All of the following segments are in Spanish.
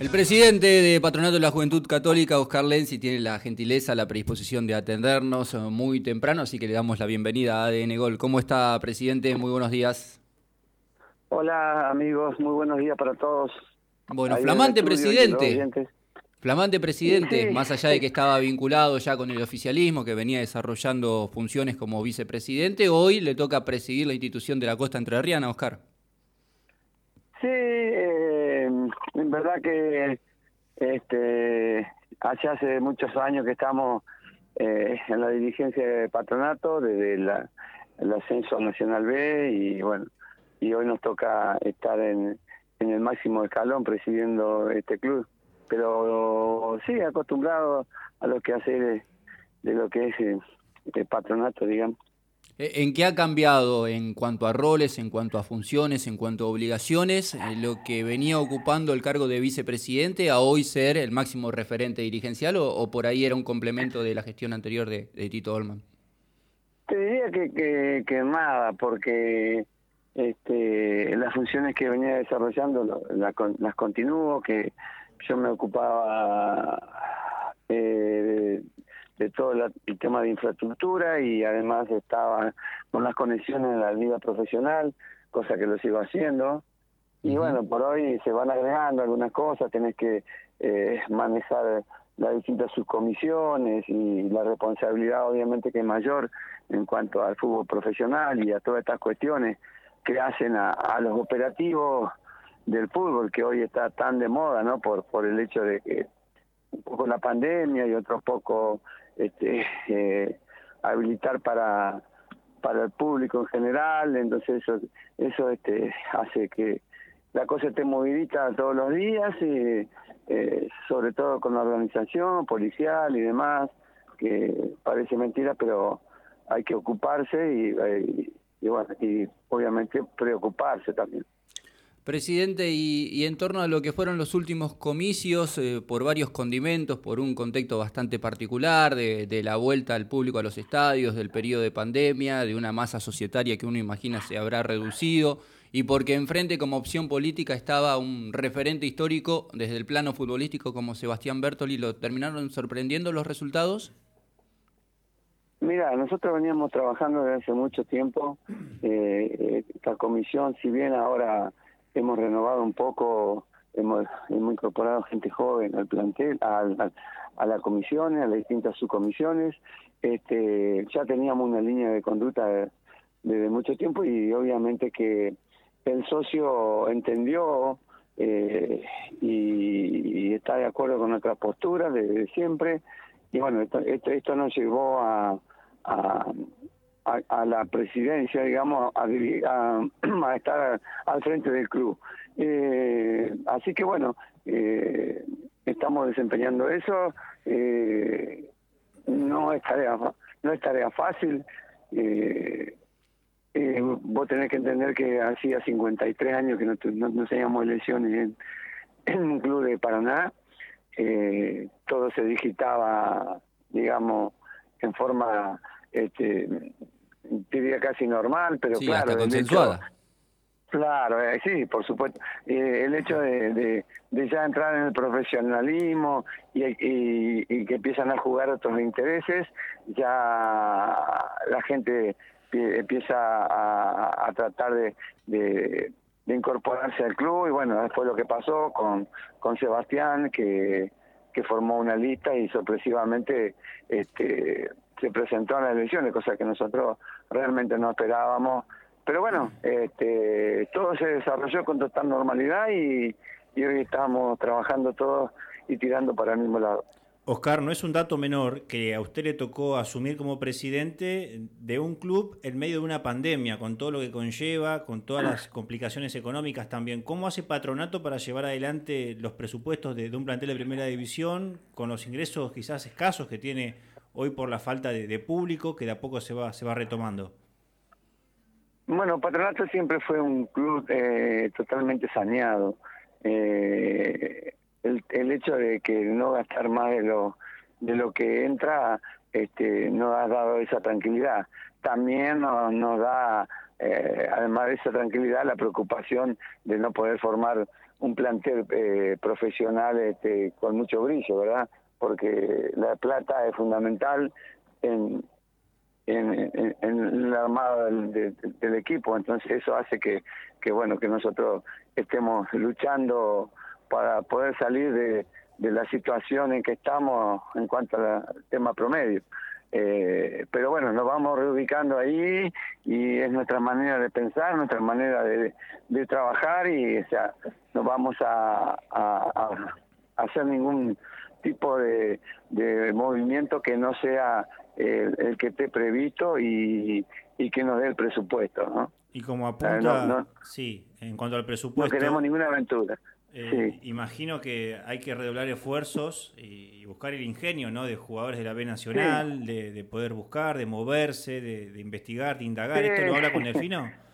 El presidente de Patronato de la Juventud Católica, Oscar Lenzi, tiene la gentileza, la predisposición de atendernos muy temprano, así que le damos la bienvenida a ADN Gol. ¿Cómo está, presidente? Muy buenos días. Hola, amigos, muy buenos días para todos. Bueno, flamante presidente. Flamante presidente, más allá de que estaba vinculado ya con el oficialismo, que venía desarrollando funciones como vicepresidente, hoy le toca presidir la institución de la costa entrerriana, Oscar. Sí, eh, en verdad que este, hace muchos años que estamos eh, en la dirigencia de patronato, desde el ascenso Nacional B, y bueno, y hoy nos toca estar en, el máximo escalón presidiendo este club. Pero sí, acostumbrado a lo que hace de, lo que es eh, el patronato, digamos. Eh, ¿En qué ha cambiado en cuanto a roles, en cuanto a funciones, en cuanto a obligaciones, eh, lo que venía ocupando el cargo de vicepresidente a hoy ser el máximo referente dirigencial o, por ahí era un complemento de la gestión anterior de, Tito Olman? Te diría que, que, nada, porque este, las funciones que venía desarrollando las continúo, que yo me ocupaba eh, de todo el tema de infraestructura y además estaba con las conexiones en la vida profesional, cosa que lo sigo haciendo. Y bueno, por hoy se van agregando algunas cosas, tenés que eh, manejar las distintas subcomisiones y la responsabilidad obviamente que es mayor en cuanto al fútbol profesional y a todas estas cuestiones que hacen a, a los operativos del fútbol que hoy está tan de moda, ¿no? Por, por el hecho de que un poco la pandemia y otro poco este, eh, habilitar para para el público en general, entonces eso eso este hace que la cosa esté movidita todos los días, y, eh, sobre todo con la organización policial y demás, que parece mentira, pero hay que ocuparse y, y bueno, y obviamente preocuparse también. Presidente, y, en torno a lo que fueron los últimos comicios, eh, por varios condimentos, por un contexto bastante particular, de, la vuelta al público a los estadios, del periodo de pandemia, de una masa societaria que uno imagina se habrá reducido, y porque enfrente como opción política estaba un referente histórico desde el plano futbolístico como Sebastián Bertoli, ¿lo terminaron sorprendiendo los resultados? Mira, nosotros veníamos trabajando desde hace mucho tiempo. Eh, eh, esta comisión, si bien ahora hemos renovado un poco, hemos, hemos incorporado gente joven al plantel, a la comisión, a las distintas subcomisiones. Este, ya teníamos una línea de conducta desde mucho tiempo y obviamente que el socio entendió eh, y, está de acuerdo con nuestra postura desde siempre. Y bueno, esto, esto, nos llevó a, a, la presidencia, digamos, a, a, estar al frente del club. Eh, así que bueno, eh, estamos desempeñando eso. Eh, no es tarea, no es tarea fácil. vos tenés que entender que hacía 53 años que no, no, teníamos elecciones en, en, un club de Paraná. todo se digitaba, digamos, en forma este, diría casi normal, pero claro, consensuada. claro, eh, sí, por supuesto. Eh, el hecho de, de, ya entrar en el profesionalismo y, y, que empiezan a jugar otros intereses, ya la gente empieza a, a tratar de, de, incorporarse al club y bueno, fue lo que pasó con, con Sebastián, que, que formó una lista y sorpresivamente este se presentó en las elecciones, cosa que nosotros realmente no esperábamos. Pero bueno, este, todo se desarrolló con total normalidad y, hoy estamos trabajando todos y tirando para el mismo lado. Oscar, no es un dato menor que a usted le tocó asumir como presidente de un club en medio de una pandemia, con todo lo que conlleva, con todas las complicaciones económicas también. ¿Cómo hace Patronato para llevar adelante los presupuestos de, de un plantel de primera división, con los ingresos quizás escasos que tiene hoy por la falta de, público que de a poco se va, se va retomando? Bueno, Patronato siempre fue un club eh, totalmente saneado. Eh, el, el, hecho de que no gastar más de lo de lo que entra este, nos ha dado esa tranquilidad. También nos, nos da, eh, además de esa tranquilidad, la preocupación de no poder formar un plantel eh, profesional este, con mucho brillo, ¿verdad? Porque la plata es fundamental en, en, en, armada del, del, equipo, entonces eso hace que, que, bueno, que nosotros estemos luchando para poder salir de, de la situación en que estamos en cuanto al tema promedio. Eh, pero bueno, nos vamos reubicando ahí y es nuestra manera de pensar, nuestra manera de, de trabajar y o sea, no vamos a, a, hacer ningún tipo de, de, movimiento que no sea el, que esté previsto y, y, que nos dé el presupuesto. ¿no? Y como apunta, sí, en cuanto al presupuesto. No queremos ninguna aventura. Eh, imagino que hay que redoblar esfuerzos y, buscar el ingenio ¿no? de jugadores de la B Nacional, de, poder buscar, de moverse, de, investigar, de indagar. ¿Esto lo habla con Delfino?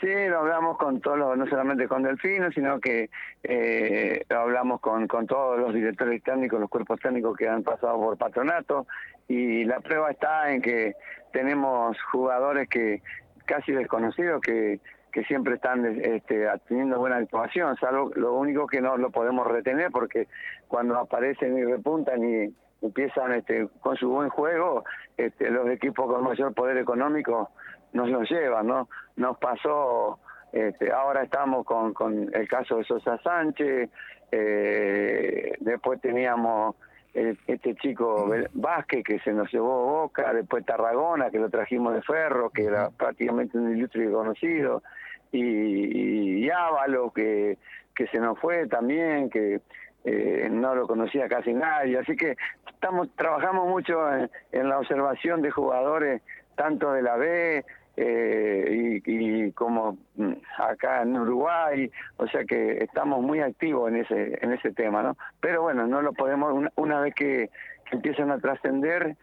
Sí, lo hablamos con todos, no solamente con Delfino, sino que eh, lo hablamos con, con todos los directores técnicos, los cuerpos técnicos que han pasado por patronato. Y la prueba está en que tenemos jugadores que casi desconocidos que que siempre están este, teniendo buena actuación, salvo lo único que no lo podemos retener porque cuando aparecen y repuntan y empiezan este, con su buen juego, este, los equipos con mayor poder económico nos los llevan, ¿no? Nos pasó, este, ahora estamos con, con el caso de Sosa Sánchez, eh, después teníamos este chico Vázquez que se nos llevó Boca, después Tarragona que lo trajimos de Ferro, que era prácticamente un ilustre conocido, y, y Ávalo que, que se nos fue también, que eh, no lo conocía casi nadie, así que estamos trabajamos mucho en la observación de jugadores tanto de la B eh, y, como mm, acá en Uruguay, o sea que estamos muy activos en ese en ese tema, ¿no? Pero bueno, no lo podemos una, vez que, empiezan a trascender,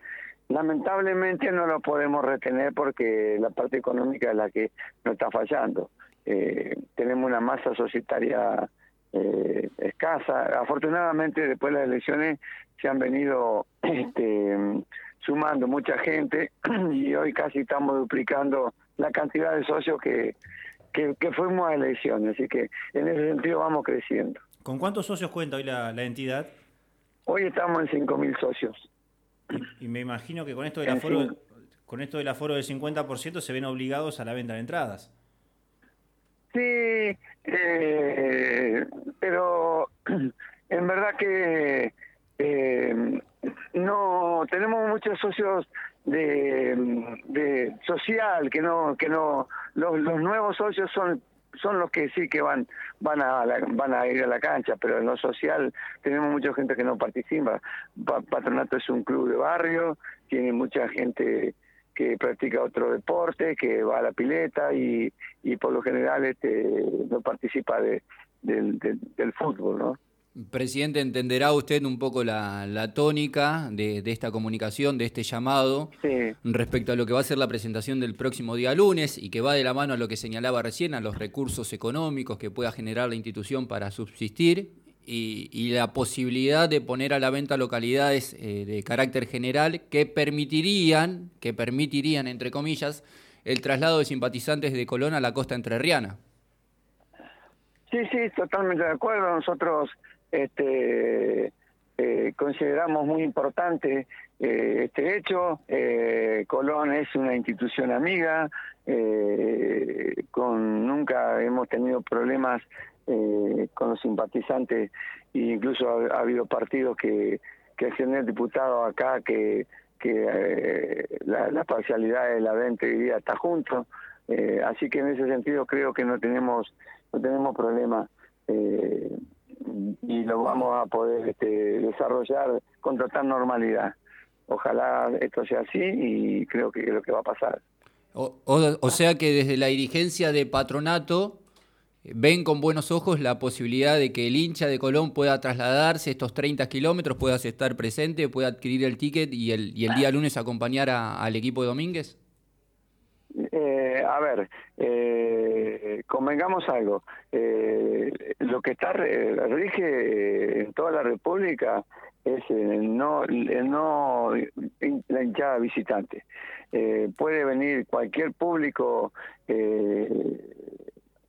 lamentablemente no lo podemos retener porque la parte económica es la que nos está fallando. Eh, tenemos una masa societaria eh, escasa. Afortunadamente, después de las elecciones se han venido este, sumando mucha gente y hoy casi estamos duplicando la cantidad de socios que, que, fuimos a elecciones, así que en ese sentido vamos creciendo. ¿Con cuántos socios cuenta hoy la, entidad? Hoy estamos en 5.000 socios. Y, me imagino que con esto del aforo, con esto del aforo del 50% se ven obligados a la venta de entradas. Sí, eh, pero en verdad que eh, no tenemos muchos socios de, de social que no que no los, los nuevos socios son son los que sí que van van a van a ir a la cancha pero en lo social tenemos mucha gente que no participa. Patronato es un club de barrio tiene mucha gente que practica otro deporte que va a la pileta y, y por lo general este no participa de, del, del fútbol no Presidente, entenderá usted un poco la, tónica de, esta comunicación, de este llamado, respecto a lo que va a ser la presentación del próximo día lunes y que va de la mano a lo que señalaba recién, a los recursos económicos que pueda generar la institución para subsistir y, la posibilidad de poner a la venta localidades eh, de carácter general que permitirían, que permitirían, entre comillas, el traslado de simpatizantes de Colón a la costa entrerriana. Sí, sí, totalmente de acuerdo. Nosotros este, eh, consideramos muy importante eh, este hecho. Eh, Colón es una institución amiga, con nunca hemos tenido problemas con los simpatizantes, e incluso ha, habido partidos que, que el diputado acá que, que la, parcialidad de la día está junto. así que en ese sentido creo que no tenemos no tenemos problemas y lo vamos a poder este, desarrollar con total normalidad. Ojalá esto sea así y creo que es lo que va a pasar. O, o, sea que desde la dirigencia de patronato eh, ven con buenos ojos la posibilidad de que el hincha de Colón pueda trasladarse estos 30 kilómetros, pueda estar presente, pueda adquirir el ticket y el, y el día lunes acompañar al equipo de Domínguez? Eh, a ver, eh, convengamos algo. Eh, lo que está rige en toda la República es no, no la hinchada visitante. puede venir cualquier público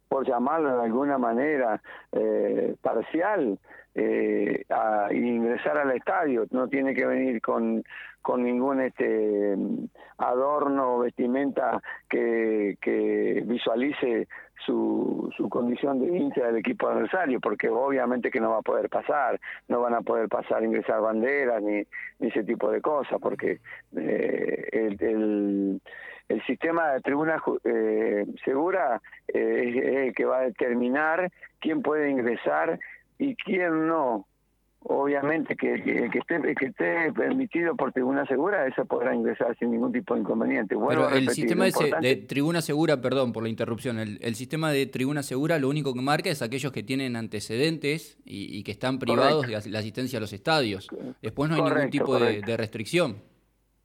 por llamarlo de alguna manera, eh, parcial, eh, a ingresar al estadio. No tiene que venir con, con ningún este adorno o vestimenta que, que visualice su, su condición de hincha del equipo adversario, porque obviamente que no va a poder pasar, no van a poder pasar ingresar banderas ni, ese tipo de cosas, porque eh, el, el, sistema de tribuna eh, segura eh, es el que va a determinar quién puede ingresar y quién no obviamente que, que, que, esté, que esté permitido por tribuna segura, eso podrá ingresar sin ningún tipo de inconveniente. Pero el sistema de tribuna segura, perdón por la interrupción, el, el, sistema de tribuna segura lo único que marca es aquellos que tienen antecedentes y, y que están privados de la asistencia a los estadios. Después no hay ningún tipo de, de restricción.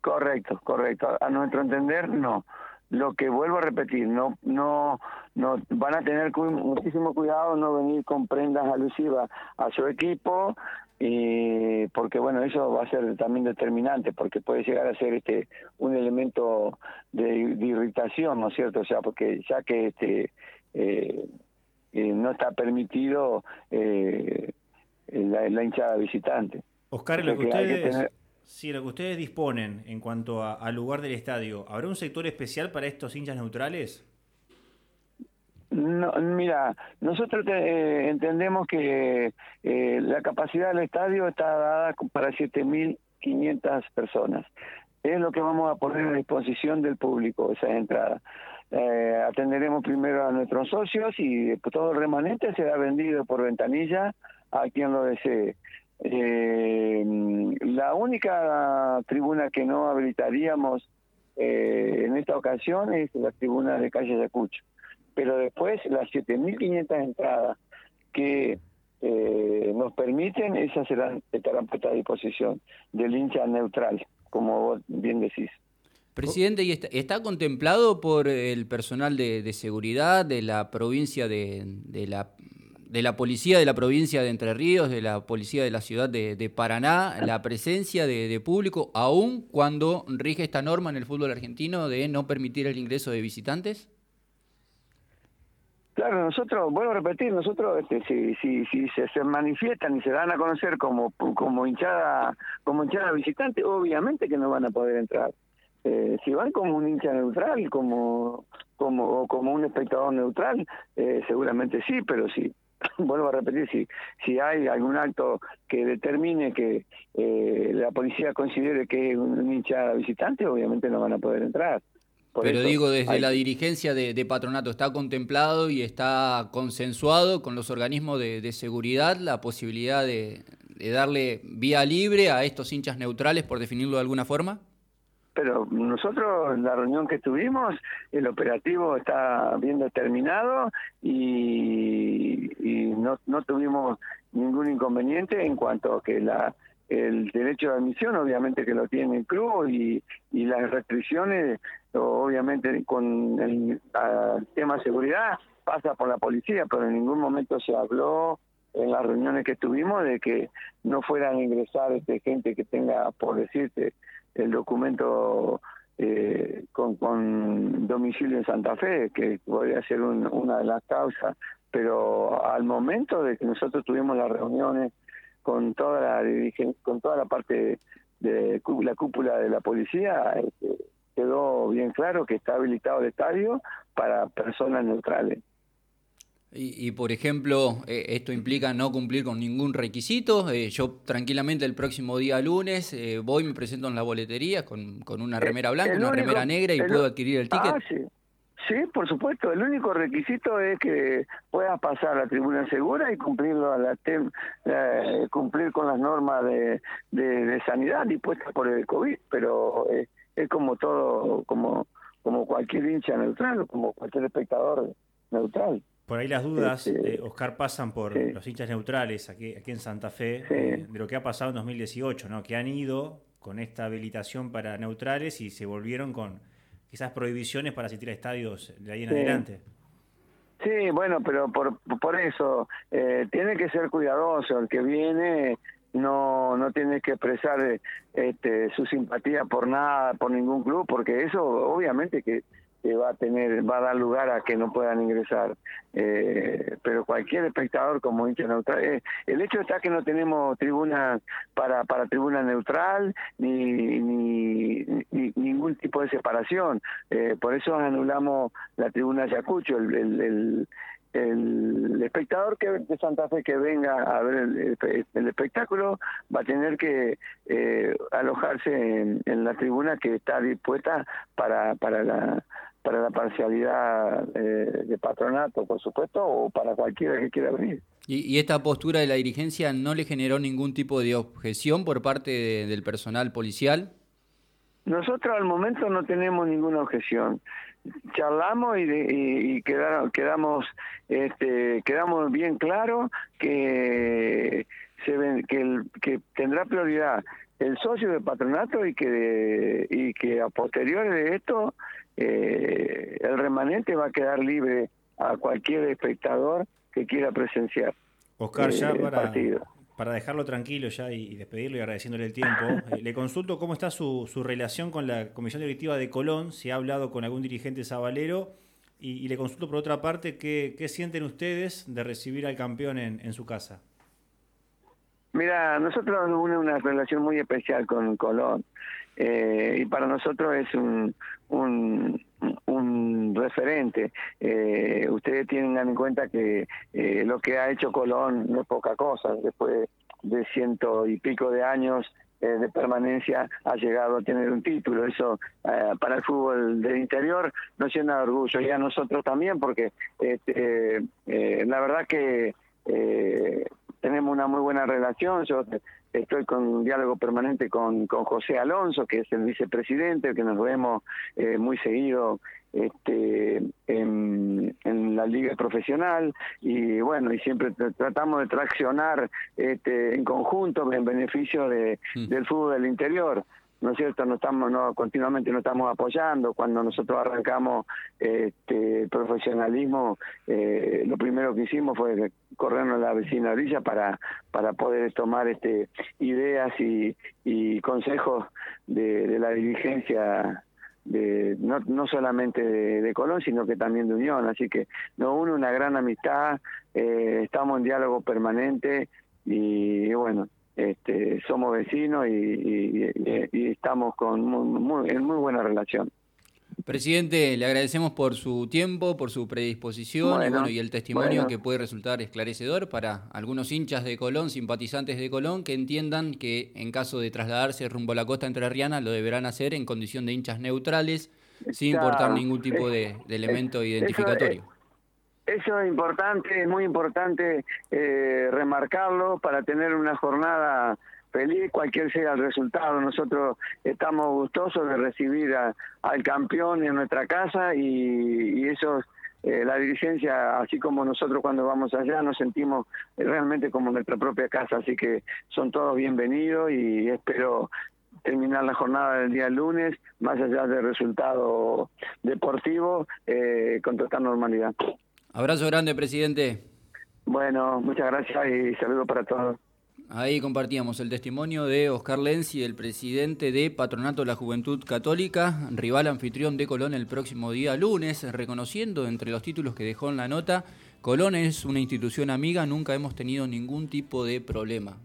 Correcto, correcto. A nuestro entender, no lo que vuelvo a repetir, no, no, no van a tener muchísimo cuidado no venir con prendas alusivas a su equipo, y porque bueno, eso va a ser también determinante, porque puede llegar a ser este un elemento de, irritación, ¿no es cierto? O sea, porque ya que este eh, eh, no está permitido eh, la, la, hinchada visitante. Oscar, lo que, ustedes... Sí, lo que ustedes disponen en cuanto al lugar del estadio, ¿habrá un sector especial para estos hinchas neutrales? No, mira, nosotros eh, entendemos que eh, la capacidad del estadio está dada para 7.500 personas. Es lo que vamos a poner a disposición del público, esa entrada. Eh, atenderemos primero a nuestros socios y todo el remanente será vendido por ventanilla a quien lo desee. Eh, la única tribuna que no habilitaríamos eh, en esta ocasión es la tribuna de calle Ayacucho. Pero después las 7.500 entradas que eh, nos permiten, esas serán, estarán puestas a disposición del hincha neutral, como vos bien decís. Presidente, ¿y está, contemplado por el personal de, seguridad de la provincia de la de la policía de la provincia de Entre Ríos, de la policía de la ciudad de, Paraná, la presencia de, público, aún cuando rige esta norma en el fútbol argentino de no permitir el ingreso de visitantes? Claro, nosotros, vuelvo a repetir, nosotros este, si, si, si se, manifiestan y se dan a conocer como, como hinchada como hinchada visitante, obviamente que no van a poder entrar. Eh, si van como un hincha neutral, como como como un espectador neutral, eh, seguramente sí, pero sí vuelvo a repetir, si, si hay algún acto que determine que eh, la policía considere que es un hincha visitante, obviamente no van a poder entrar. Pero digo, desde la dirigencia de, patronato, ¿está contemplado y está consensuado con los organismos de, seguridad la posibilidad de, darle vía libre a estos hinchas neutrales, por definirlo de alguna forma? Pero nosotros la reunión que tuvimos el operativo está bien determinado y, no, no tuvimos ningún inconveniente en cuanto a que la el derecho de admisión obviamente que lo tiene el club y, y las restricciones obviamente con el, tema de seguridad pasa por la policía pero en ningún momento se habló en las reuniones que tuvimos de que no fueran a ingresar este, gente que tenga por decirte el documento eh, con, con, domicilio en Santa Fe, que podría ser una de las causas, pero al momento de que nosotros tuvimos las reuniones con toda la con toda la parte de, la cúpula de la policía, este, quedó bien claro que está habilitado el estadio para personas neutrales. Y, por ejemplo, eh, esto implica no cumplir con ningún requisito. Eh, yo tranquilamente el próximo día lunes eh, voy, me presento en la boletería con, con una remera blanca, una remera negra y puedo adquirir el ticket. Ah, sí. sí. por supuesto. El único requisito es que puedas pasar a la tribuna segura y cumplir, la, cumplir con las normas de, de, sanidad dispuestas por el COVID. Pero es como todo, como, como cualquier hincha neutral, como cualquier espectador neutral. Por ahí las dudas, eh, Oscar, pasan por los hinchas neutrales aquí, aquí en Santa Fe, eh, de lo que ha pasado en 2018, ¿no? que han ido con esta habilitación para neutrales y se volvieron con quizás prohibiciones para asistir a estadios de ahí en adelante. Sí, bueno, pero por, por eso eh, tiene que ser cuidadoso. El que viene no no tiene que expresar este, su simpatía por nada, por ningún club, porque eso obviamente que va a tener va a dar lugar a que no puedan ingresar. Eh, pero cualquier espectador como hincha neutral eh, el hecho está que no tenemos tribuna para para tribuna neutral ni, ni, ningún tipo de separación. Eh, por eso anulamos la tribuna Ayacucho. El, el, el espectador que de Santa Fe que venga a ver el, espectáculo va a tener que eh, alojarse en, en, la tribuna que está dispuesta para, para la para la parcialidad eh, de patronato, por supuesto, o para cualquiera que quiera venir. ¿Y, esta postura de la dirigencia no le generó ningún tipo de objeción por parte del personal policial? Nosotros al momento no tenemos ninguna objeción. Charlamos y, y, quedaron, quedamos este, quedamos bien claro que se ven, que, el, que tendrá prioridad el socio del patronato y que y que a posteriores de esto eh, el remanente va a quedar libre a cualquier espectador que quiera presenciar. Oscar, ya eh, para, para dejarlo tranquilo ya y, despedirlo y agradeciéndole el tiempo, eh, le consulto cómo está su, su, relación con la Comisión Directiva de Colón, si ha hablado con algún dirigente sabalero, y, le consulto por otra parte, ¿qué, ¿qué, sienten ustedes de recibir al campeón en, en su casa? Mira, nosotros nos une una relación muy especial con Colón. Eh, y para nosotros es un, un, referente. Eh, ustedes tienen en cuenta que eh, lo que ha hecho Colón no es poca cosa, después de ciento y pico de años de permanencia ha llegado a tener un título. Eso para el fútbol del interior nos llena de orgullo y a nosotros también, porque este, la verdad que tenemos una muy buena relación. Yo estoy con un diálogo permanente con, con José Alonso, que es el vicepresidente, que nos vemos eh, muy seguido este, en, la liga profesional y bueno, y siempre tratamos de traccionar este, en conjunto en beneficio de, mm. del fútbol del interior. ¿No es cierto? No estamos, no, continuamente nos estamos apoyando. Cuando nosotros arrancamos este, profesionalismo, eh, lo primero que hicimos fue corrernos a la vecina orilla para, para poder tomar este, ideas y, y consejos de, la dirigencia de no, no solamente de, Colón, sino que también de Unión. Así que nos une una gran amistad, eh, estamos en diálogo permanente y bueno, este, somos vecinos y, estamos con muy, en muy buena relación. Presidente, le agradecemos por su tiempo, por su predisposición y, bueno, y el testimonio que puede resultar esclarecedor para algunos hinchas de Colón, simpatizantes de Colón, que entiendan que en caso de trasladarse rumbo a la costa entrerriana lo deberán hacer en condición de hinchas neutrales, sin importar ningún tipo de, elemento identificatorio. Eso es importante, es muy importante eh, remarcarlo para tener una jornada feliz, cualquier sea el resultado. Nosotros estamos gustosos de recibir al campeón en nuestra casa y, eso, eh, la dirigencia, así como nosotros cuando vamos allá, nos sentimos realmente como nuestra propia casa. Así que son todos bienvenidos y espero terminar la jornada del día lunes, más allá del resultado deportivo, eh, con total normalidad. Abrazo grande, presidente. Bueno, muchas gracias y saludos para todos. Ahí compartíamos el testimonio de Oscar Lenzi, el presidente de Patronato de la Juventud Católica, rival anfitrión de Colón el próximo día lunes, reconociendo entre los títulos que dejó en la nota, Colón es una institución amiga, nunca hemos tenido ningún tipo de problema.